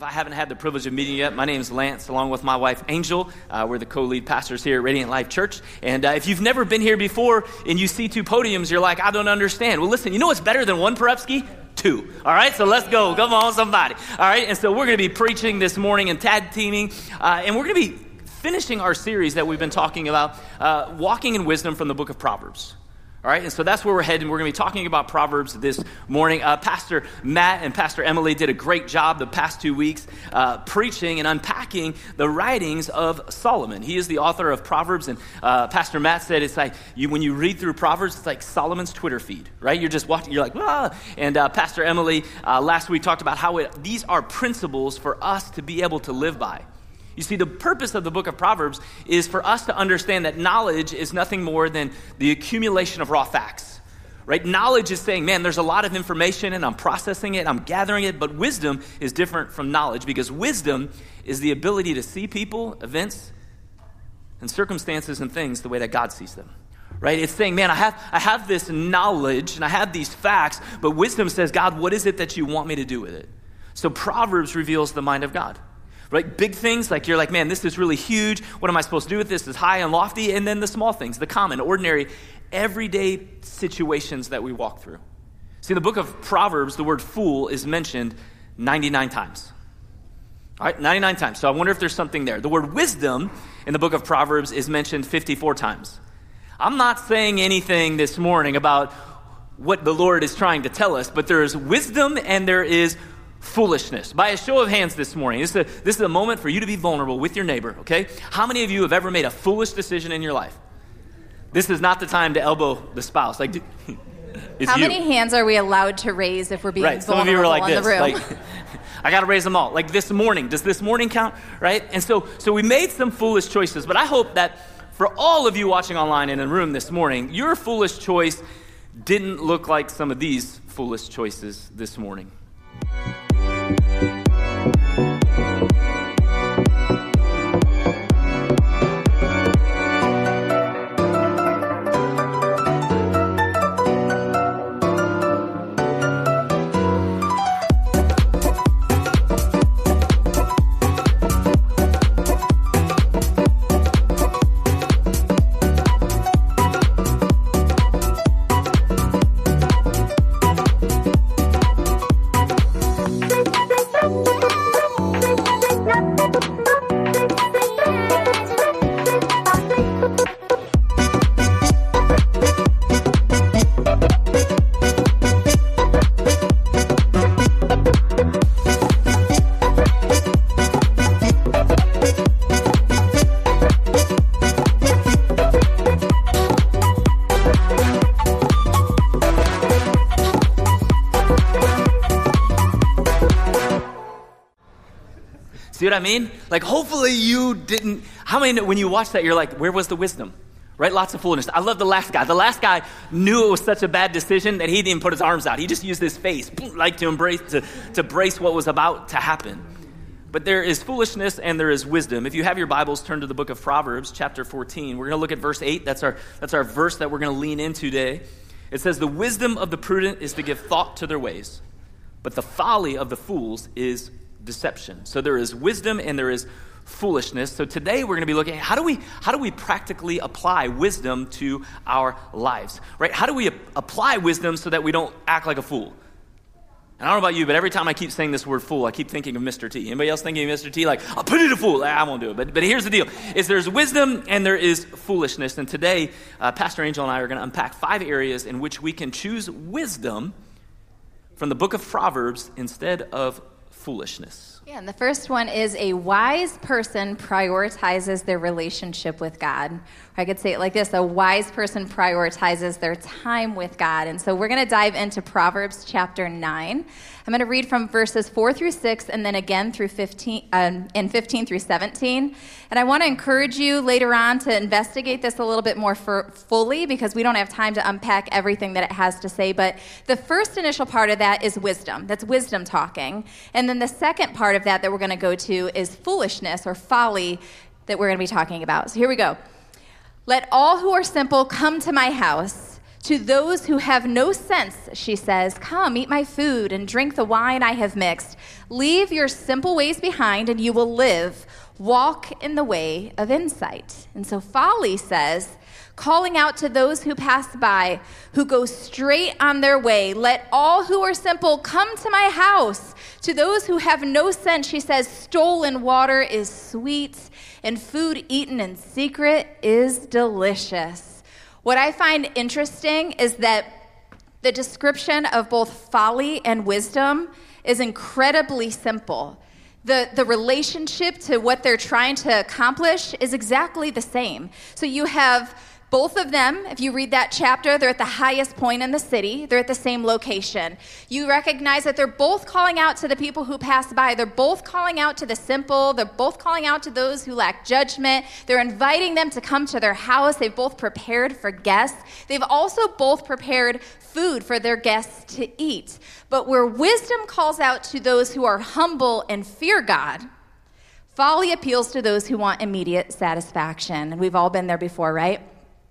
If I haven't had the privilege of meeting you yet, my name is Lance, along with my wife Angel. Uh, we're the co lead pastors here at Radiant Life Church. And uh, if you've never been here before and you see two podiums, you're like, I don't understand. Well, listen, you know what's better than one Perepsky? Two. All right, so let's go. Come on, somebody. All right, and so we're going to be preaching this morning and tag teaming, uh, and we're going to be finishing our series that we've been talking about, uh, walking in wisdom from the book of Proverbs. All right, and so that's where we're heading. We're going to be talking about Proverbs this morning. Uh, Pastor Matt and Pastor Emily did a great job the past two weeks uh, preaching and unpacking the writings of Solomon. He is the author of Proverbs, and uh, Pastor Matt said it's like you, when you read through Proverbs, it's like Solomon's Twitter feed, right? You're just watching, you're like, ah. And uh, Pastor Emily uh, last week talked about how it, these are principles for us to be able to live by. You see, the purpose of the book of Proverbs is for us to understand that knowledge is nothing more than the accumulation of raw facts. Right? Knowledge is saying, man, there's a lot of information and I'm processing it, I'm gathering it, but wisdom is different from knowledge because wisdom is the ability to see people, events, and circumstances and things the way that God sees them. Right? It's saying, man, I have, I have this knowledge and I have these facts, but wisdom says, God, what is it that you want me to do with it? So Proverbs reveals the mind of God right? Big things, like you're like, man, this is really huge. What am I supposed to do with this? This is high and lofty. And then the small things, the common, ordinary, everyday situations that we walk through. See, in the book of Proverbs, the word fool is mentioned 99 times. All right, 99 times. So I wonder if there's something there. The word wisdom in the book of Proverbs is mentioned 54 times. I'm not saying anything this morning about what the Lord is trying to tell us, but there is wisdom and there is foolishness. By a show of hands this morning, this is, a, this is a moment for you to be vulnerable with your neighbor, okay? How many of you have ever made a foolish decision in your life? This is not the time to elbow the spouse. Like, How you. many hands are we allowed to raise if we're being right, some of you are like this. Like, I got to raise them all. Like this morning. Does this morning count? Right? And so, so we made some foolish choices, but I hope that for all of you watching online in the room this morning, your foolish choice didn't look like some of these foolish choices this morning. What I mean? Like, hopefully you didn't. How many, when you watch that, you're like, where was the wisdom? Right? Lots of foolishness. I love the last guy. The last guy knew it was such a bad decision that he didn't even put his arms out. He just used his face, like to embrace, to, to brace what was about to happen. But there is foolishness and there is wisdom. If you have your Bibles, turn to the book of Proverbs, chapter 14. We're going to look at verse 8. That's our, that's our verse that we're going to lean into today. It says, The wisdom of the prudent is to give thought to their ways, but the folly of the fools is deception. So there is wisdom and there is foolishness. So today we're going to be looking at how do we how do we practically apply wisdom to our lives? Right? How do we apply wisdom so that we don't act like a fool? And I don't know about you, but every time I keep saying this word fool, I keep thinking of Mr. T. Anybody else thinking of Mr. T? Like, I'll put it a fool. I won't do it. But, but here's the deal. Is there's wisdom and there is foolishness. And today, uh, Pastor Angel and I are going to unpack five areas in which we can choose wisdom from the book of Proverbs instead of foolishness. Yeah, and the first one is a wise person prioritizes their relationship with God. I could say it like this a wise person prioritizes their time with God. And so we're going to dive into Proverbs chapter 9. I'm I'm going to read from verses 4 through 6 and then again through 15 um, and 15 through 17. And I want to encourage you later on to investigate this a little bit more fully because we don't have time to unpack everything that it has to say. But the first initial part of that is wisdom. That's wisdom talking. And then the second part of that that we're going to go to is foolishness or folly that we're going to be talking about. So here we go. Let all who are simple come to my house. To those who have no sense, she says, Come, eat my food and drink the wine I have mixed. Leave your simple ways behind, and you will live. Walk in the way of insight. And so folly says, calling out to those who pass by, who go straight on their way, Let all who are simple come to my house. To those who have no sense, she says, Stolen water is sweet, and food eaten in secret is delicious. What I find interesting is that the description of both folly and wisdom is incredibly simple. The, the relationship to what they're trying to accomplish is exactly the same. So you have both of them, if you read that chapter, they're at the highest point in the city. They're at the same location. You recognize that they're both calling out to the people who pass by. They're both calling out to the simple. They're both calling out to those who lack judgment. They're inviting them to come to their house. They've both prepared for guests. They've also both prepared food for their guests to eat. But where wisdom calls out to those who are humble and fear God, folly appeals to those who want immediate satisfaction. And we've all been there before, right?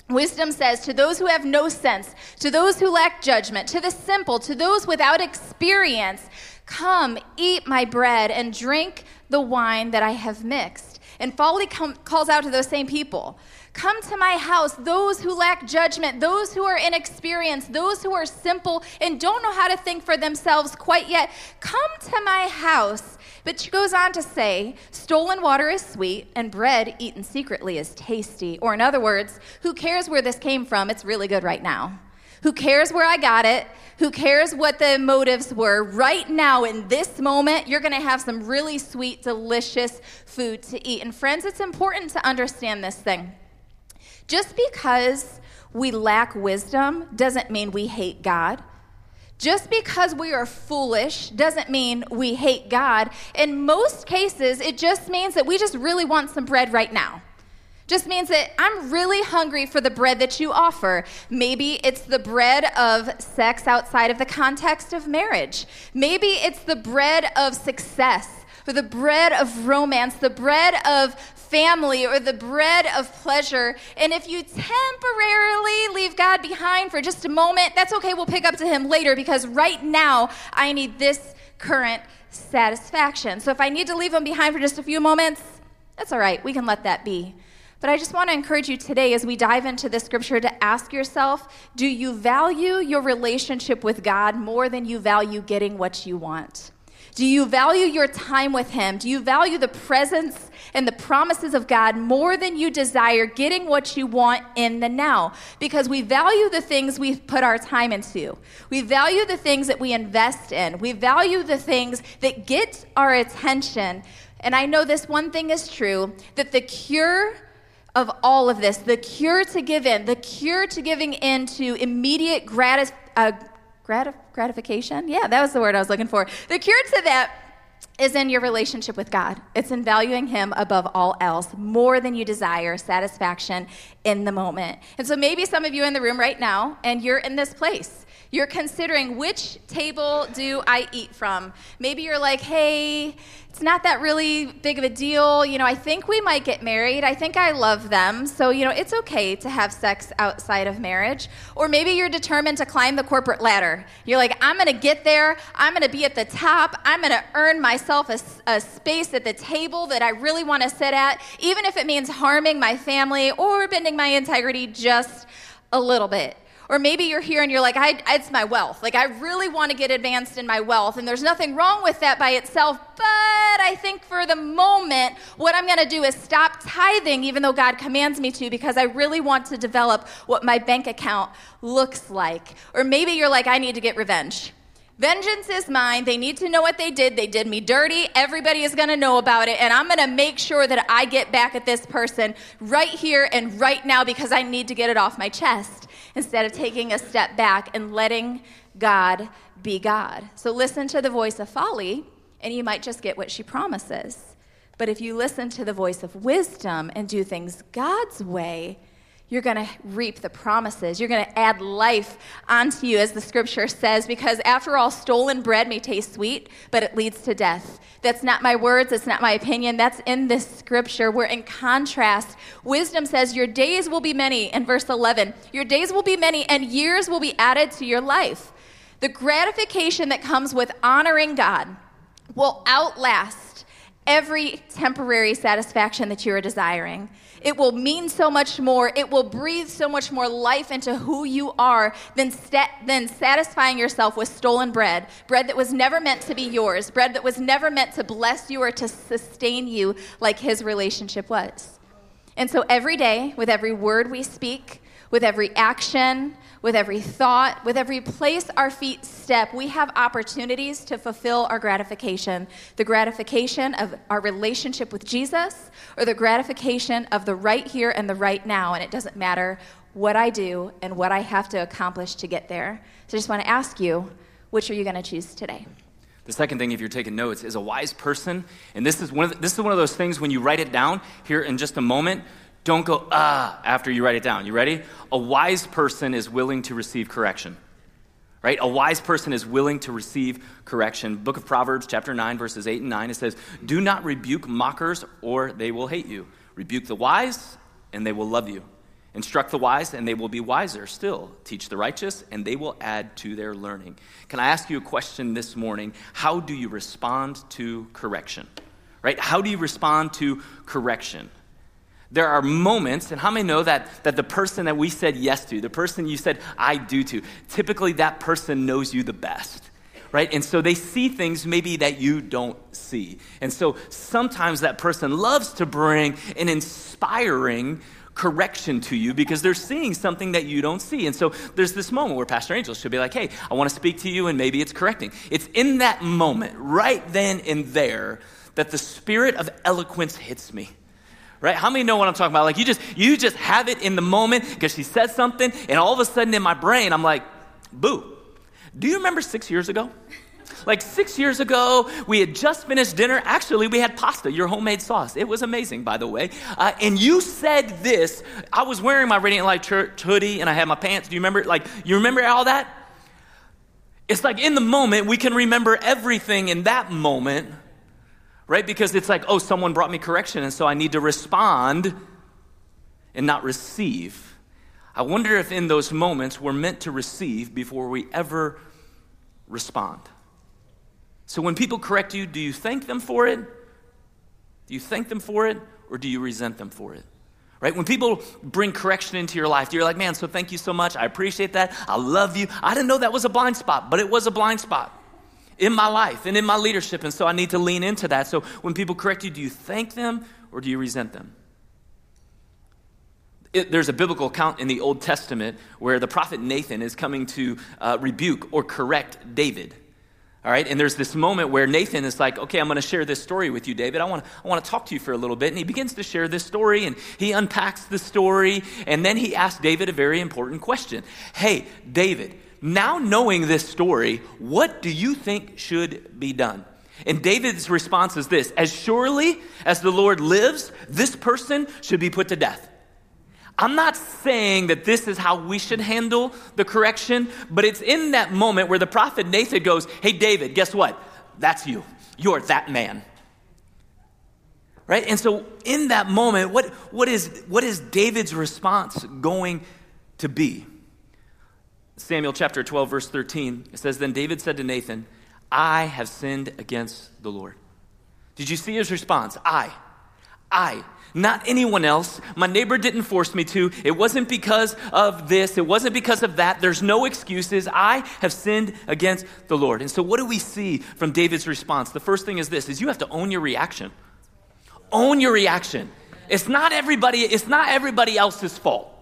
Wisdom says, to those who have no sense, to those who lack judgment, to the simple, to those without experience, come, eat my bread and drink the wine that I have mixed. And folly com- calls out to those same people Come to my house, those who lack judgment, those who are inexperienced, those who are simple and don't know how to think for themselves quite yet. Come to my house but she goes on to say, stolen water is sweet, and bread eaten secretly is tasty. Or, in other words, who cares where this came from? It's really good right now. Who cares where I got it? Who cares what the motives were? Right now, in this moment, you're going to have some really sweet, delicious food to eat. And, friends, it's important to understand this thing. Just because we lack wisdom doesn't mean we hate God. Just because we are foolish doesn't mean we hate God. In most cases, it just means that we just really want some bread right now. Just means that I'm really hungry for the bread that you offer. Maybe it's the bread of sex outside of the context of marriage. Maybe it's the bread of success or the bread of romance, the bread of family or the bread of pleasure. And if you temporarily leave God behind for just a moment, that's okay. We'll pick up to Him later because right now I need this current satisfaction. So if I need to leave Him behind for just a few moments, that's all right. We can let that be. But I just want to encourage you today as we dive into the scripture to ask yourself do you value your relationship with God more than you value getting what you want? Do you value your time with Him? Do you value the presence and the promises of God more than you desire getting what you want in the now? Because we value the things we put our time into. We value the things that we invest in. We value the things that get our attention. And I know this one thing is true that the cure of all of this, the cure to give in, the cure to giving in to immediate gratis, uh, gratif- gratification? Yeah, that was the word I was looking for. The cure to that is in your relationship with God. It's in valuing Him above all else, more than you desire satisfaction in the moment. And so maybe some of you in the room right now, and you're in this place. You're considering which table do I eat from? Maybe you're like, hey, it's not that really big of a deal. You know, I think we might get married. I think I love them. So, you know, it's okay to have sex outside of marriage. Or maybe you're determined to climb the corporate ladder. You're like, I'm going to get there. I'm going to be at the top. I'm going to earn myself a, a space at the table that I really want to sit at, even if it means harming my family or bending my integrity just a little bit. Or maybe you're here and you're like, it's my wealth. Like, I really want to get advanced in my wealth. And there's nothing wrong with that by itself. But I think for the moment, what I'm going to do is stop tithing, even though God commands me to, because I really want to develop what my bank account looks like. Or maybe you're like, I need to get revenge. Vengeance is mine. They need to know what they did. They did me dirty. Everybody is going to know about it. And I'm going to make sure that I get back at this person right here and right now because I need to get it off my chest instead of taking a step back and letting God be God. So listen to the voice of folly, and you might just get what she promises. But if you listen to the voice of wisdom and do things God's way, you're going to reap the promises. You're going to add life onto you, as the scripture says, because after all, stolen bread may taste sweet, but it leads to death. That's not my words, that's not my opinion. That's in this scripture. Where in contrast, wisdom says, Your days will be many, in verse 11. Your days will be many, and years will be added to your life. The gratification that comes with honoring God will outlast every temporary satisfaction that you are desiring. It will mean so much more. It will breathe so much more life into who you are than, than satisfying yourself with stolen bread, bread that was never meant to be yours, bread that was never meant to bless you or to sustain you like his relationship was. And so every day, with every word we speak, with every action, with every thought, with every place our feet step, we have opportunities to fulfill our gratification the gratification of our relationship with Jesus, or the gratification of the right here and the right now. And it doesn't matter what I do and what I have to accomplish to get there. So I just want to ask you which are you going to choose today? The second thing, if you're taking notes, is a wise person. And this is one of the, this is one of those things when you write it down here in just a moment, don't go, ah, after you write it down. You ready? A wise person is willing to receive correction. Right? A wise person is willing to receive correction. Book of Proverbs, chapter 9, verses 8 and 9, it says, Do not rebuke mockers, or they will hate you. Rebuke the wise, and they will love you. Instruct the wise, and they will be wiser still. Teach the righteous, and they will add to their learning. Can I ask you a question this morning? How do you respond to correction? Right? How do you respond to correction? There are moments, and how many know that, that the person that we said yes to, the person you said I do to, typically that person knows you the best, right? And so they see things maybe that you don't see. And so sometimes that person loves to bring an inspiring correction to you because they're seeing something that you don't see. And so there's this moment where Pastor Angel should be like, hey, I want to speak to you, and maybe it's correcting. It's in that moment, right then and there, that the spirit of eloquence hits me right? How many know what I'm talking about? Like you just you just have it in the moment because she says something, and all of a sudden in my brain, I'm like, boo. Do you remember six years ago? Like six years ago, we had just finished dinner. Actually, we had pasta, your homemade sauce. It was amazing, by the way. Uh, and you said this. I was wearing my Radiant Life church hoodie and I had my pants. Do you remember? Like, you remember all that? It's like in the moment, we can remember everything in that moment right? Because it's like, oh, someone brought me correction, and so I need to respond and not receive. I wonder if in those moments we're meant to receive before we ever respond. So when people correct you, do you thank them for it? Do you thank them for it, or do you resent them for it? Right? When people bring correction into your life, you're like, man, so thank you so much. I appreciate that. I love you. I didn't know that was a blind spot, but it was a blind spot in my life and in my leadership. And so I need to lean into that. So when people correct you, do you thank them or do you resent them? It, there's a biblical account in the Old Testament where the prophet Nathan is coming to uh, rebuke or correct David. All right, and there's this moment where Nathan is like, okay, I'm going to share this story with you, David. I want, I want to talk to you for a little bit. And he begins to share this story and he unpacks the story. And then he asks David a very important question Hey, David, now knowing this story, what do you think should be done? And David's response is this As surely as the Lord lives, this person should be put to death. I'm not saying that this is how we should handle the correction, but it's in that moment where the prophet Nathan goes, Hey, David, guess what? That's you. You're that man. Right? And so, in that moment, what, what, is, what is David's response going to be? Samuel chapter 12, verse 13, it says, Then David said to Nathan, I have sinned against the Lord. Did you see his response? I. I. Not anyone else. My neighbor didn't force me to. It wasn't because of this. It wasn't because of that. There's no excuses. I have sinned against the Lord. And so what do we see from David's response? The first thing is this is you have to own your reaction. Own your reaction. It's not everybody, it's not everybody else's fault.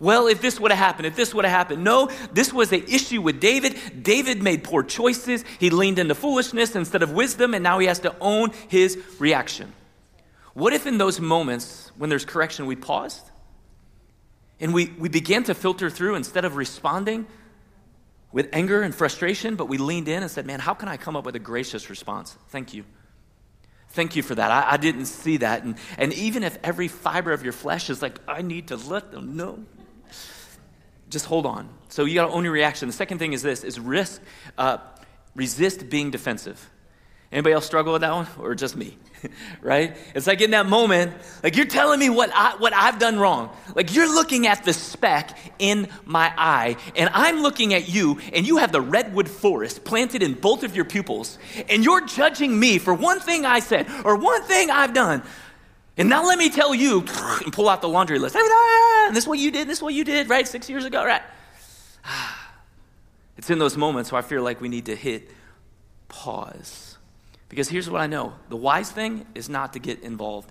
Well, if this would have happened, if this would have happened. No, this was an issue with David. David made poor choices. He leaned into foolishness instead of wisdom, and now he has to own his reaction. What if in those moments when there's correction, we paused and we, we began to filter through instead of responding? with anger and frustration, but we leaned in and said, Man, how can I come up with a gracious response? Thank you. Thank you for that. I, I, didn't see that. And, and even if every fiber of your flesh is like, I need to let them know, just hold on. So you got to own your reaction. The second thing is this: is risk, uh, resist being defensive. Anybody else struggle with that one, or just me? right? It's like in that moment, like you're telling me what I what I've done wrong. Like you're looking at the speck in my eye, and I'm looking at you, and you have the redwood forest planted in both of your pupils, and you're judging me for one thing I said or one thing I've done. And now let me tell you, and pull out the laundry list. And ah, ah, ah, this is what you did, this is what you did, right? Six years ago, right? It's in those moments where I feel like we need to hit pause because here's what I know the wise thing is not to get involved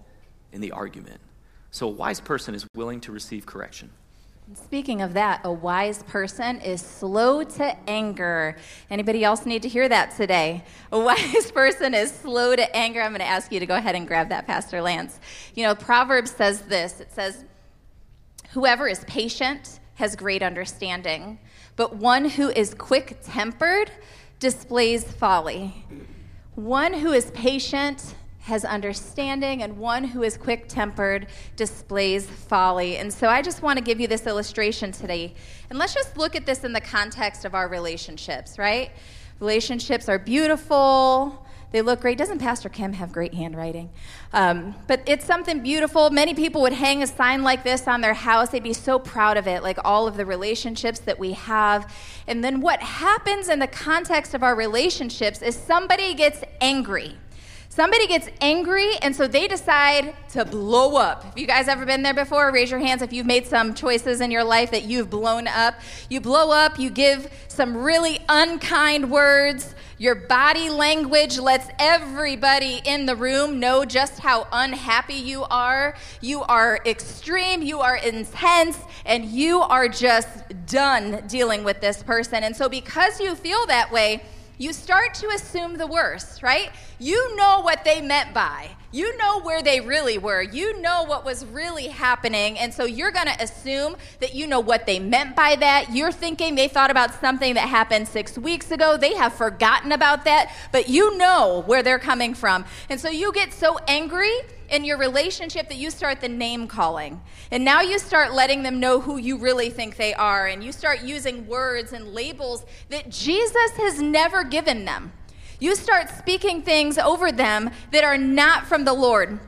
in the argument. So a wise person is willing to receive correction. Speaking of that, a wise person is slow to anger. Anybody else need to hear that today? A wise person is slow to anger. I'm going to ask you to go ahead and grab that, Pastor Lance. You know, Proverbs says this it says, Whoever is patient has great understanding, but one who is quick tempered displays folly. One who is patient has understanding, and one who is quick tempered displays folly. And so I just want to give you this illustration today. And let's just look at this in the context of our relationships, right? Relationships are beautiful, they look great. Doesn't Pastor Kim have great handwriting? Um, but it's something beautiful. Many people would hang a sign like this on their house. They'd be so proud of it, like all of the relationships that we have. And then what happens in the context of our relationships is somebody gets angry. Somebody gets angry, and so they decide to blow up. Have you guys ever been there before? Raise your hands if you've made some choices in your life that you've blown up. You blow up, you give some really unkind words. Your body language lets everybody in the room know just how unhappy you are. You are extreme, you are intense, and you are just done dealing with this person. And so, because you feel that way, you start to assume the worst, right? You know what they meant by. You know where they really were. You know what was really happening. And so you're going to assume that you know what they meant by that. You're thinking they thought about something that happened six weeks ago. They have forgotten about that, but you know where they're coming from. And so you get so angry in your relationship that you start the name calling. And now you start letting them know who you really think they are. And you start using words and labels that Jesus has never given them. You start speaking things over them that are not from the Lord.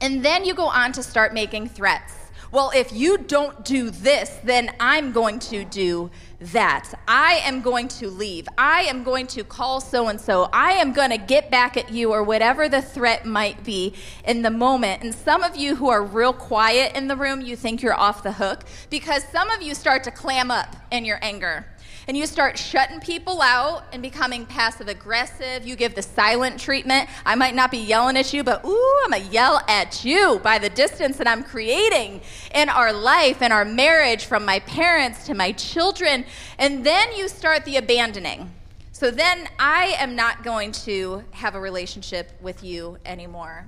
And then you go on to start making threats. Well, if you don't do this, then I'm going to do that. I am going to leave. I am going to call so and so. I am going to get back at you, or whatever the threat might be in the moment. And some of you who are real quiet in the room, you think you're off the hook because some of you start to clam up in your anger and you start shutting people out and becoming passive aggressive. You give the silent treatment. I might not be yelling at you, but ooh, I'm going to yell at you by the distance that I'm creating in our life in our marriage from my parents to my children. And then you start the abandoning. So then I am not going to have a relationship with you anymore.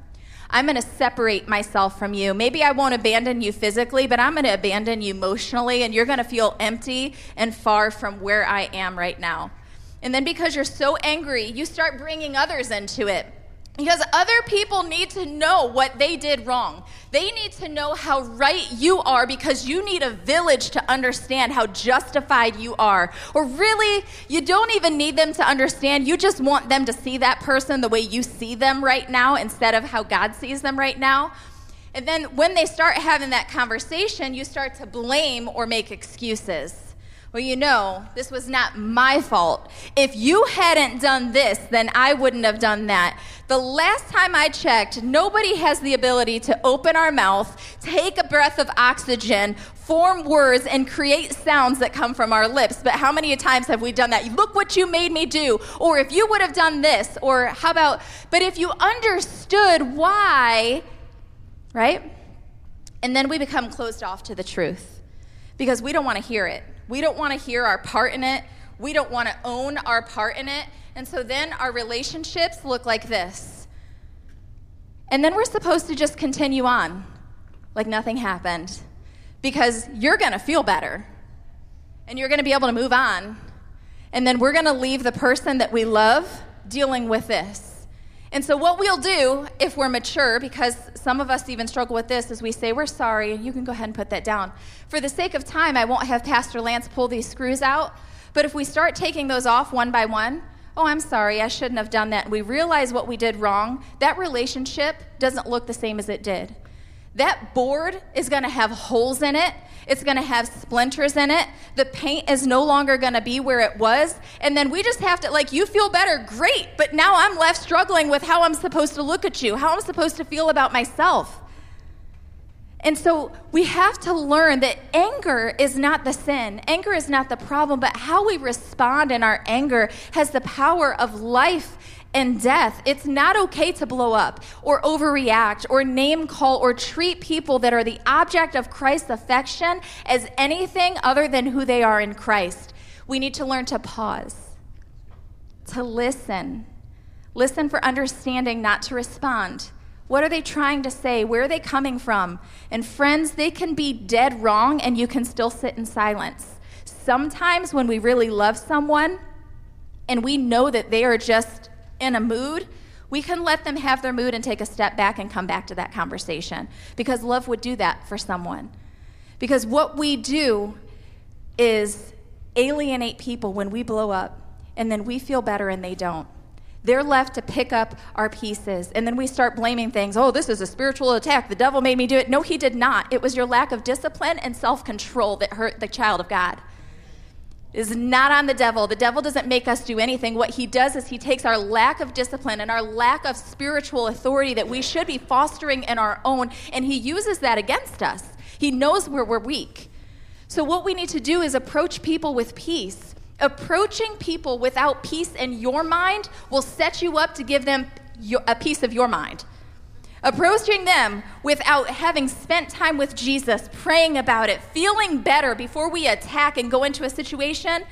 I'm going to separate myself from you. Maybe I won't abandon you physically, but I'm going to abandon you emotionally, and you're going to feel empty and far from where I am right now. And then because you're so angry, you start bringing others into it. Because other people need to know what they did wrong. They need to know how right you are because you need a village to understand how justified you are. Or really, you don't even need them to understand. You just want them to see that person the way you see them right now instead of how God sees them right now. And then when they start having that conversation, you start to blame or make excuses. Well, you know, this was not my fault. If you hadn't done this, then I wouldn't have done that. The last time I checked, nobody has the ability to open our mouth, take a breath of oxygen, form words, and create sounds that come from our lips. But how many times have we done that? Look what you made me do. Or if you would have done this. Or how about, but if you understood why, right? And then we become closed off to the truth because we don't want to hear it. We don't want to hear our part in it. We don't want to own our part in it. And so then our relationships look like this. And then we're supposed to just continue on like nothing happened because you're going to feel better and you're going to be able to move on. And then we're going to leave the person that we love dealing with this. And so, what we'll do if we're mature, because some of us even struggle with this, is we say, We're sorry. And you can go ahead and put that down. For the sake of time, I won't have Pastor Lance pull these screws out. But if we start taking those off one by one, oh, I'm sorry, I shouldn't have done that, and we realize what we did wrong, that relationship doesn't look the same as it did. That board is going to have holes in it. It's going to have splinters in it. The paint is no longer going to be where it was. And then we just have to, like, you feel better, great. But now I'm left struggling with how I'm supposed to look at you, how I'm supposed to feel about myself. And so we have to learn that anger is not the sin. Anger is not the problem, but how we respond in our anger has the power of life and death. It's not okay to blow up or overreact or name call or treat people that are the object of Christ's affection as anything other than who they are in Christ. We need to learn to pause, to listen. Listen for understanding, not to respond. What are they trying to say? Where are they coming from? And friends, they can be dead wrong and you can still sit in silence. Sometimes when we really love someone and we know that they are just in a mood, we can let them have their mood and take a step back and come back to that conversation because love would do that for someone. Because what we do is alienate people when we blow up and then we feel better and they don't. They're left to pick up our pieces. And then we start blaming things. Oh, this is a spiritual attack. The devil made me do it. No, he did not. It was your lack of discipline and self control that hurt the child of God is not on the devil. The devil doesn't make us do anything. What he does is he takes our lack of discipline and our lack of spiritual authority that we should be fostering in our own, and he uses that against us. He knows where we're weak. So, what we need to do is approach people with peace. Approaching people without peace in your mind will set you up to give them a piece of your mind. Approaching them without having spent time with Jesus, praying about it, feeling better before we attack and go into a situation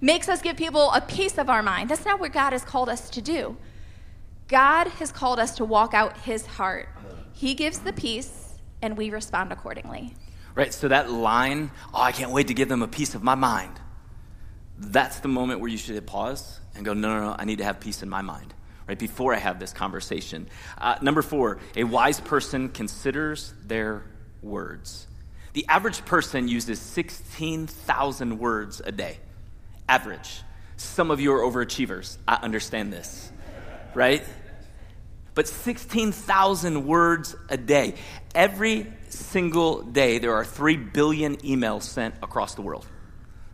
makes us give people a piece of our mind. That's not what God has called us to do. God has called us to walk out his heart. He gives the peace, and we respond accordingly. Right, so that line, oh, I can't wait to give them a piece of my mind. That's the moment where you should pause and go, no, no, no, I need to have peace in my mind right before I have this conversation. Uh, number four, a wise person considers their words. The average person uses 16,000 words a day. Average. Some of you are overachievers. I understand this, right? But 16,000 words a day. Every single day, there are 3 billion emails sent across the world.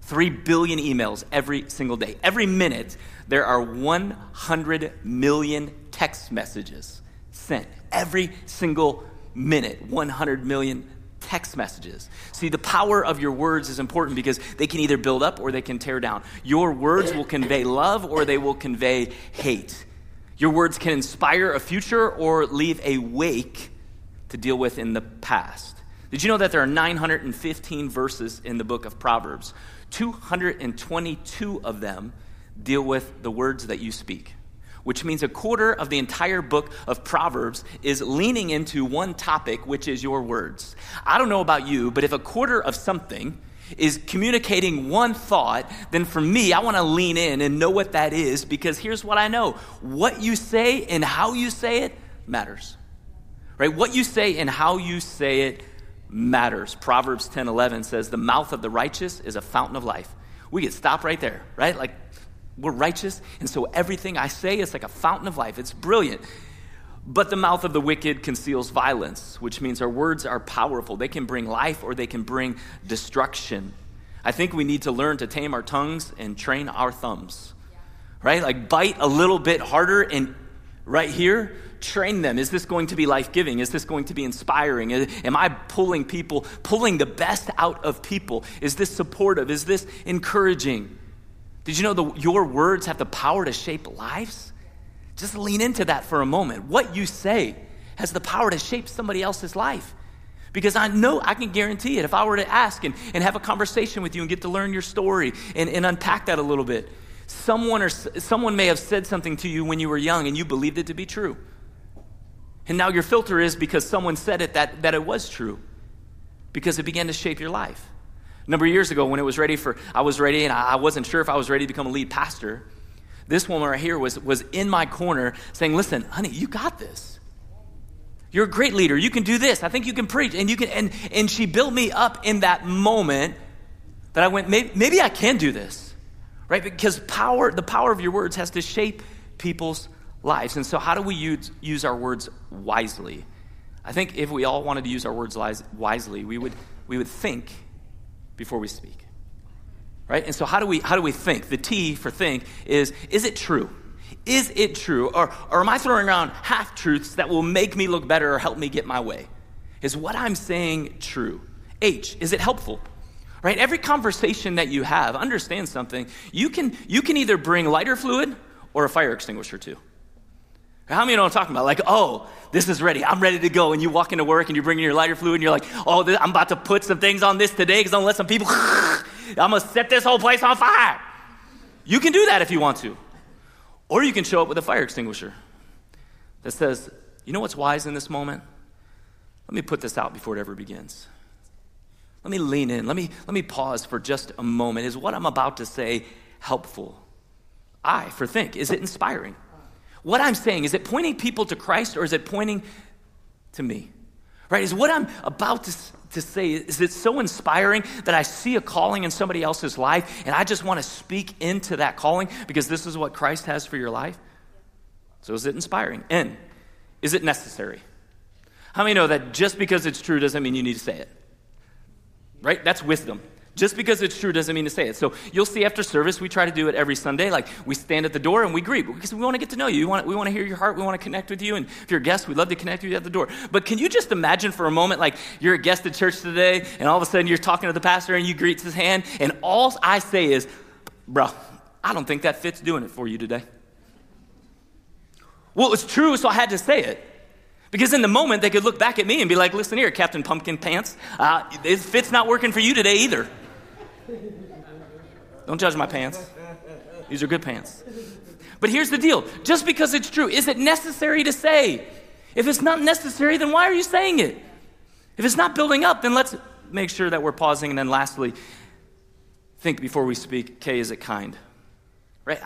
3 billion emails every single day. Every minute, there are 100 million text messages sent. Every single minute, 100 million text messages. See, the power of your words is important because they can either build up or they can tear down. Your words will convey love or they will convey hate. Your words can inspire a future or leave a wake to deal with in the past. Did you know that there are 915 verses in the book of Proverbs? 222 of them deal with the words that you speak, which means a quarter of the entire book of Proverbs is leaning into one topic, which is your words. I don't know about you, but if a quarter of something is communicating one thought, then for me, I want to lean in and know what that is because here's what I know what you say and how you say it matters. Right? What you say and how you say it matters. Proverbs 10 11 says, The mouth of the righteous is a fountain of life. We could stop right there, right? Like, we're righteous, and so everything I say is like a fountain of life. It's brilliant. But the mouth of the wicked conceals violence, which means our words are powerful. They can bring life or they can bring destruction. I think we need to learn to tame our tongues and train our thumbs, right? Like, bite a little bit harder and right here train them? Is this going to be life giving? Is this going to be inspiring? Am I pulling people, pulling the best out of people? Is this supportive? Is this encouraging? Did you know the, your words have the power to shape lives? Just lean into that for a moment. What you say has the power to shape somebody else's life. Because I know, I can guarantee it. If I were to ask and, and have a conversation with you and get to learn your story and, and unpack that a little bit, someone, or, someone may have said something to you when you were young and you believed it to be true. And now your filter is because someone said it that, that it was true, because it began to shape your life. A number of years ago, when it was ready for, I was ready and I wasn't sure if I was ready to become a lead pastor. This woman right here was, was in my corner saying, Listen, honey, you got this. You're a great leader. You can do this. I think you can preach. And you can and and she built me up in that moment that I went, maybe, maybe I can do this. Right? Because power, the power of your words has to shape people's lives. And so how do we use, use our words wisely? I think if we all wanted to use our words wisely, we would, we would think before we speak. Right? And so how do we how do we think? The T for think is is it true? Is it true? Or, or am I throwing around half truths that will make me look better or help me get my way? Is what I'm saying true? H, is it helpful? Right? Every conversation that you have, understand something. You can, you can either bring lighter fluid or a fire extinguisher too. How many know what I'm talking about? Like, oh, this is ready. I'm ready to go. And you walk into work and you're bringing your lighter fluid and you're like, oh, this, I'm about to put some things on this today because I'm to let some people, I'm to set this whole place on fire. You can do that if you want to. Or you can show up with a fire extinguisher that says, you know what's wise in this moment? Let me put this out before it ever begins. Let me lean in. Let me, let me pause for just a moment. Is what I'm about to say helpful? I, for think, is it inspiring? What I'm saying, is it pointing people to Christ or is it pointing to me? Right? Is what I'm about to, to say, is it so inspiring that I see a calling in somebody else's life and I just want to speak into that calling because this is what Christ has for your life? So is it inspiring? And is it necessary? How many know that just because it's true doesn't mean you need to say it? Right? That's wisdom. Just because it's true doesn't mean to say it. So you'll see after service, we try to do it every Sunday. Like we stand at the door and we greet because we want to get to know you. We want, we want to hear your heart. We want to connect with you. And if you're a guest, we'd love to connect with you at the door. But can you just imagine for a moment, like you're a guest at church today and all of a sudden you're talking to the pastor and you greet his hand and all I say is, bro, I don't think that fits doing it for you today. Well, it's true, so I had to say it. Because in the moment, they could look back at me and be like, listen here, Captain Pumpkin Pants, uh, this fit's not working for you today either. Don't judge my pants. These are good pants. But here's the deal just because it's true, is it necessary to say? If it's not necessary, then why are you saying it? If it's not building up, then let's make sure that we're pausing. And then lastly, think before we speak. K, is it kind? Right?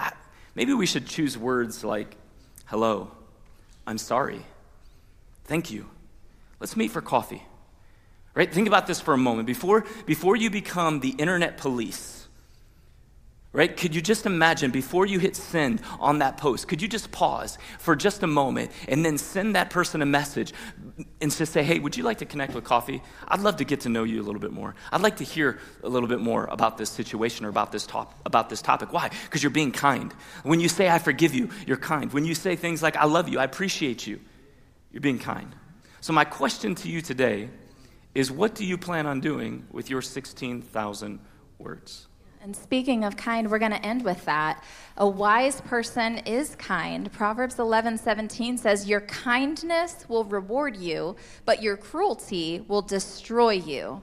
Maybe we should choose words like hello, I'm sorry, thank you, let's meet for coffee. Right? Think about this for a moment. Before, before you become the internet police, right? Could you just imagine before you hit send on that post, could you just pause for just a moment and then send that person a message and just say, hey, would you like to connect with coffee? I'd love to get to know you a little bit more. I'd like to hear a little bit more about this situation or about this, top, about this topic. Why? Because you're being kind. When you say, I forgive you, you're kind. When you say things like, I love you, I appreciate you, you're being kind. So, my question to you today is what do you plan on doing with your 16,000 words? And speaking of kind, we're going to end with that. A wise person is kind. Proverbs 11, 17 says, Your kindness will reward you, but your cruelty will destroy you.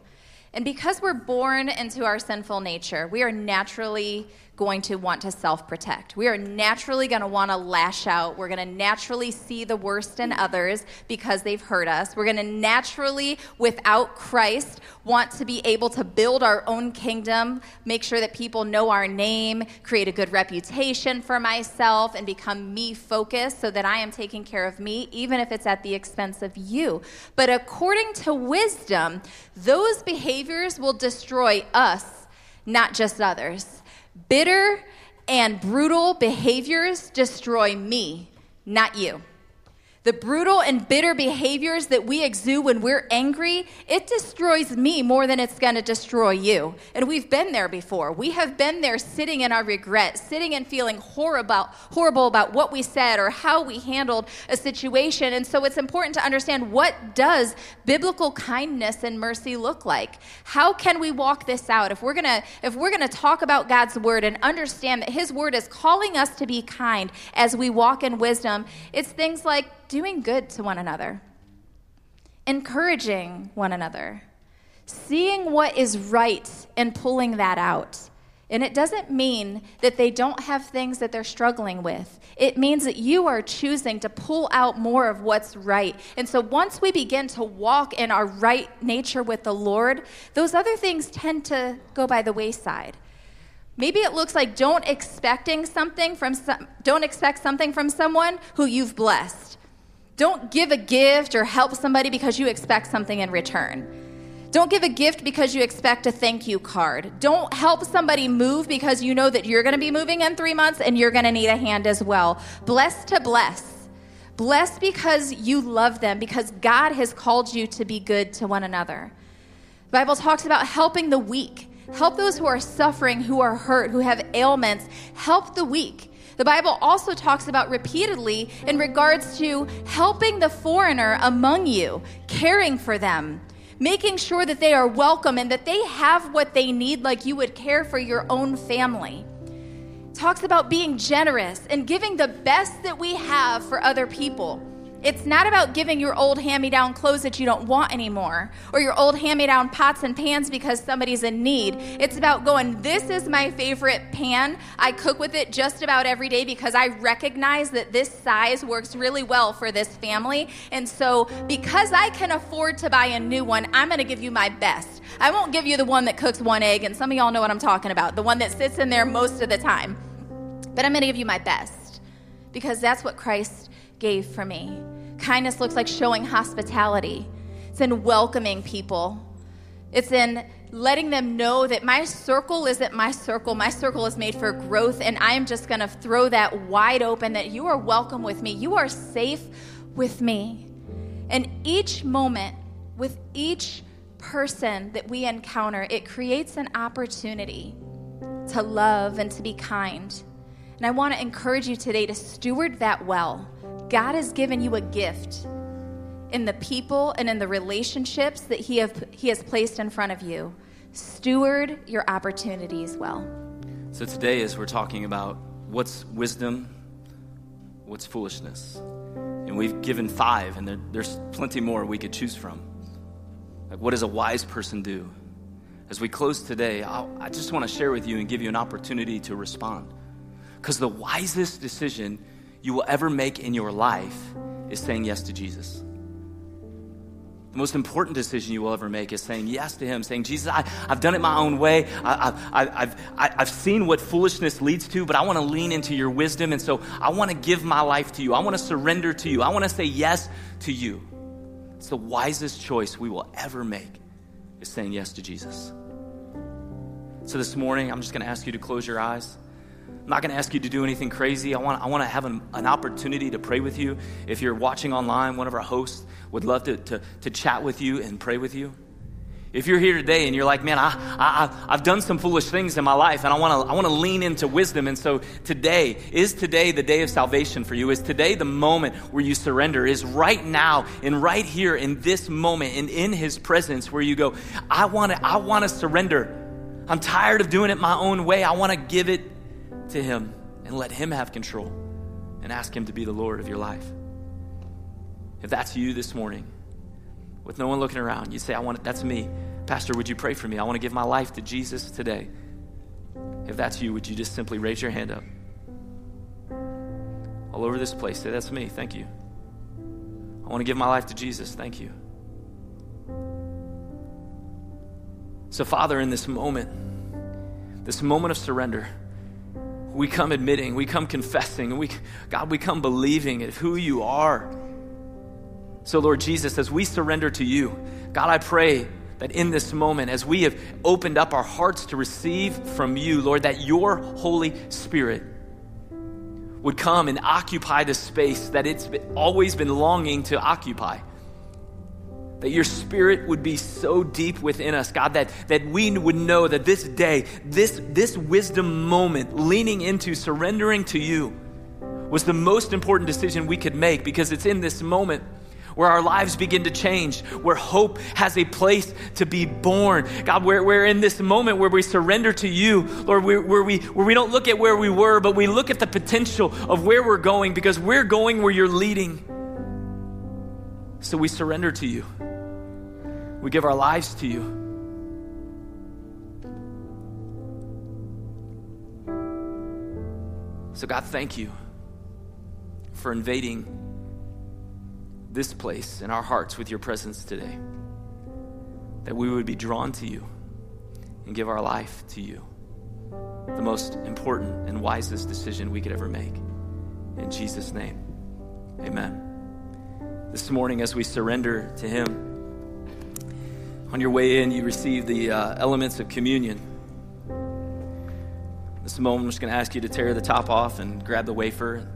And because we're born into our sinful nature, we are naturally going to want to self protect. We are naturally going to want to lash out. We're going to naturally see the worst in others because they've hurt us. We're going to naturally, without Christ, want to be able to build our own kingdom, make sure that people know our name, create a good reputation for myself, and become me focused so that I am taking care of me, even if it's at the expense of you. But according to wisdom, those behaviors will destroy us, not just others. Bitter and brutal behaviors destroy me, not you. The brutal and bitter behaviors that we exude when we're angry, it destroys me more than it's going to destroy you. And we've been there before. We have been there sitting in our regret, sitting and feeling horrible, horrible about what we said or how we handled a situation. And so it's important to understand what does biblical kindness and mercy look like? How can we walk this out? If we're going to if we're going to talk about God's word and understand that his word is calling us to be kind as we walk in wisdom, it's things like doing good to one another, encouraging one another, seeing what is right and pulling that out. And it doesn't mean that they don't have things that they're struggling with. It means that you are choosing to pull out more of what's right. And so once we begin to walk in our right nature with the Lord, those other things tend to go by the wayside. Maybe it looks like don't expecting something from some, don't expect something from someone who you've blessed. Don't give a gift or help somebody because you expect something in return. Don't give a gift because you expect a thank you card. Don't help somebody move because you know that you're going to be moving in three months and you're going to need a hand as well. Bless to bless. Bless because you love them, because God has called you to be good to one another. The Bible talks about helping the weak. Help those who are suffering, who are hurt, who have ailments. Help the weak. The Bible also talks about repeatedly in regards to helping the foreigner among you, caring for them making sure that they are welcome and that they have what they need, like you would care for your own family. Talks about being generous and giving the best that we have for other people. It's not about giving your old hand me down clothes that you don't want anymore or your old hand me down pots and pans because somebody's in need. It's about going, This is my favorite pan. I cook with it just about every day because I recognize that this size works really well for this family. And so, because I can afford to buy a new one, I'm going to give you my best. I won't give you the one that cooks one egg, and some of y'all know what I'm talking about, the one that sits in there most of the time. But I'm going to give you my best because that's what Christ gave for me. Kindness looks like showing hospitality, it's in welcoming people, it's in letting them know that my circle isn't my circle. My circle is made for growth, and I am just going to throw that wide open that you are welcome with me. You are safe with me. And each moment, with each person that we encounter, it creates an opportunity to love and to be kind. And I want to encourage you today to steward that well. God has given you a gift in the people and in the relationships that he, have, he has placed in front of you. Steward your opportunities well. So, today, as we're talking about what's wisdom, what's foolishness, and we've given five, and there, there's plenty more we could choose from. Like, what does a wise person do? As we close today, I'll, I just want to share with you and give you an opportunity to respond. Because the wisest decision you will ever make in your life is saying yes to Jesus. The most important decision you will ever make is saying yes to Him, saying, Jesus, I, have done it my own way. I, I, I've seen what foolishness leads to, but I want to lean into your wisdom. And so I want to give my life to you. I want to surrender to you. I want to say yes to you. It's the wisest choice we will ever make is saying yes to Jesus. So this morning, I'm just going to ask you to close your eyes. I'm not going to ask you to do anything crazy. I want, I want to have an, an, opportunity to pray with you. If you're watching online, one of our hosts would love to, to, to chat with you and pray with you. If you're here today and you're like, man, I, I, I've done some foolish things in my life and I want to I wanna lean into wisdom. And so today, is today the day of salvation for you? Is today the moment where you surrender? Is right now and right here in this moment and in his presence where you go, I want to I wanna surrender. I'm tired of doing it my own way. I want to give it to Him and let Him have control and ask Him to be the Lord of your life. If that's you this morning, with no one looking around, you say, I want that's me. Pastor, would you pray for me? I want to give my life to Jesus today. If that's you, would you just simply raise your hand up? All over this place, say, That's me. Thank you. I want to give my life to Jesus. Thank you. So, Father, in this moment, this moment of surrender, we come admitting, we come confessing, and we, God, we come believing of who you are. So, Lord Jesus, as we surrender to you, God, I pray that in this moment, as we have opened up our hearts to receive from you, Lord, that your Holy Spirit would come and occupy the space that it's always been longing to occupy. That your spirit would be so deep within us, God, that, that we would know that this day, this, this wisdom moment, leaning into surrendering to you, was the most important decision we could make because it's in this moment where our lives begin to change, where hope has a place to be born. God, we're, we're in this moment where we surrender to you, Lord, where, where, we, where we don't look at where we were, but we look at the potential of where we're going because we're going where you're leading. So we surrender to you. We give our lives to you. So, God, thank you for invading this place in our hearts with your presence today. That we would be drawn to you and give our life to you. The most important and wisest decision we could ever make. In Jesus' name, amen. This morning, as we surrender to Him, on your way in, you receive the uh, elements of communion. This moment, I'm just going to ask you to tear the top off and grab the wafer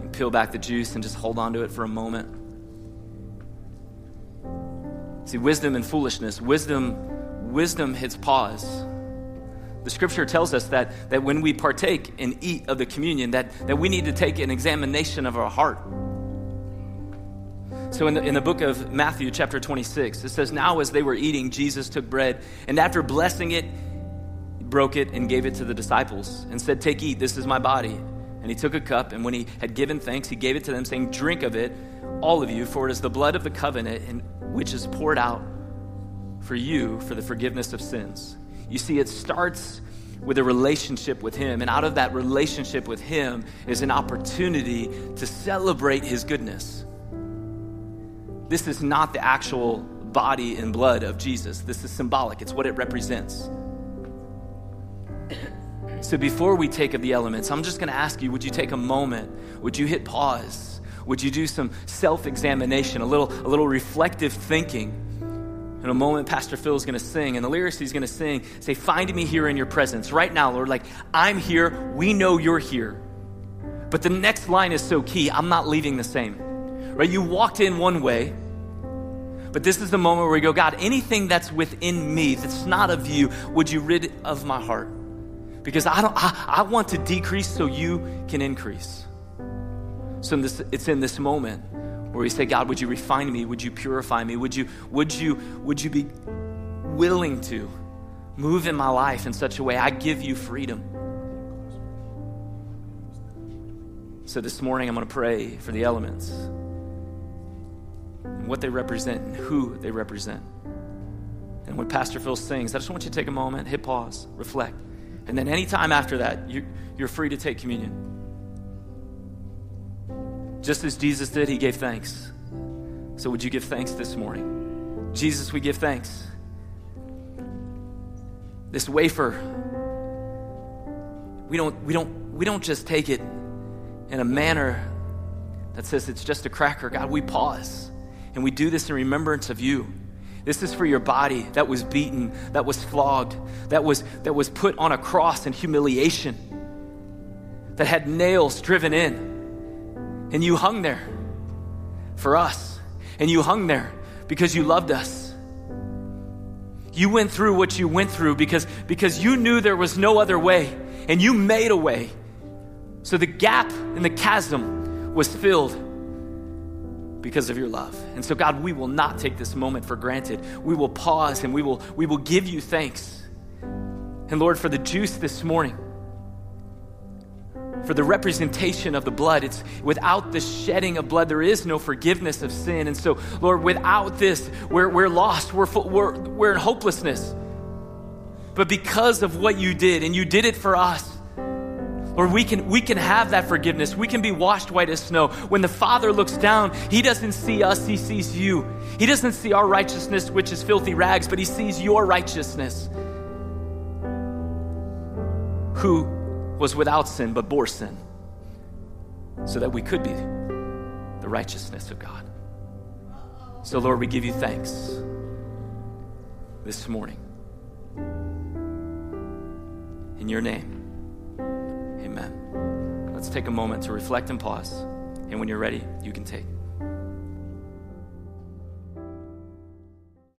and peel back the juice and just hold on to it for a moment. See, wisdom and foolishness. Wisdom, wisdom hits pause. The scripture tells us that, that when we partake and eat of the communion, that, that we need to take an examination of our heart. So in the, in the book of Matthew, chapter 26, it says, Now as they were eating, Jesus took bread, and after blessing it, broke it and gave it to the disciples and said, Take, eat, this is my body. And he took a cup, and when he had given thanks, he gave it to them, saying, Drink of it, all of you, for it is the blood of the covenant, which is poured out for you for the forgiveness of sins. You see, it starts with a relationship with Him, and out of that relationship with Him is an opportunity to celebrate His goodness. This is not the actual body and blood of Jesus. This is symbolic, it's what it represents. So before we take of the elements, I'm just going to ask you would you take a moment? Would you hit pause? Would you do some self examination, a little, a little reflective thinking? In a moment, Pastor Phil is going to sing, and the lyrics he's going to sing say, Find me here in your presence. Right now, Lord, like, I'm here. We know you're here. But the next line is so key. I'm not leaving the same. Right? You walked in one way, but this is the moment where we go, God, anything that's within me that's not of you, would you rid of my heart? Because I don't I, I want to decrease so you can increase. So in this, it's in this moment where we say, God, would you refine me? Would you purify me? Would you, would you, would you be willing to move in my life in such a way I give you freedom? So this morning I'm going to pray for the elements what they represent and who they represent. And when Pastor Phil sings, I just want you to take a moment, hit pause, reflect. And then anytime after that, you, you're free to take communion. Just as Jesus did, he gave thanks. So would you give thanks this morning? Jesus, we give thanks. This wafer, we don't, we don't, we don't just take it in a manner that says it's just a cracker. God, we pause and we do this in remembrance of you. This is for your body that was beaten, that was flogged, that was, that was put on a cross in humiliation, that had nails driven in. And you hung there for us. And you hung there because you loved us. You went through what you went through because, because you knew there was no other way. And you made a way. So the gap in the chasm was filled because of your love. And so, God, we will not take this moment for granted. We will pause and we will, we will give you thanks. And Lord, for the juice this morning, for the representation of the blood. It's without the shedding of blood, there is no forgiveness of sin. And so, Lord, without this, we're, we're lost, we're, we're, we're in hopelessness. But because of what you did, and you did it for us, Lord, we can, we can have that forgiveness. We can be washed white as snow. When the Father looks down, He doesn't see us, He sees you. He doesn't see our righteousness, which is filthy rags, but He sees your righteousness, who was without sin but bore sin, so that we could be the righteousness of God. So, Lord, we give you thanks this morning. In your name. Amen. Let's take a moment to reflect and pause. And when you're ready, you can take.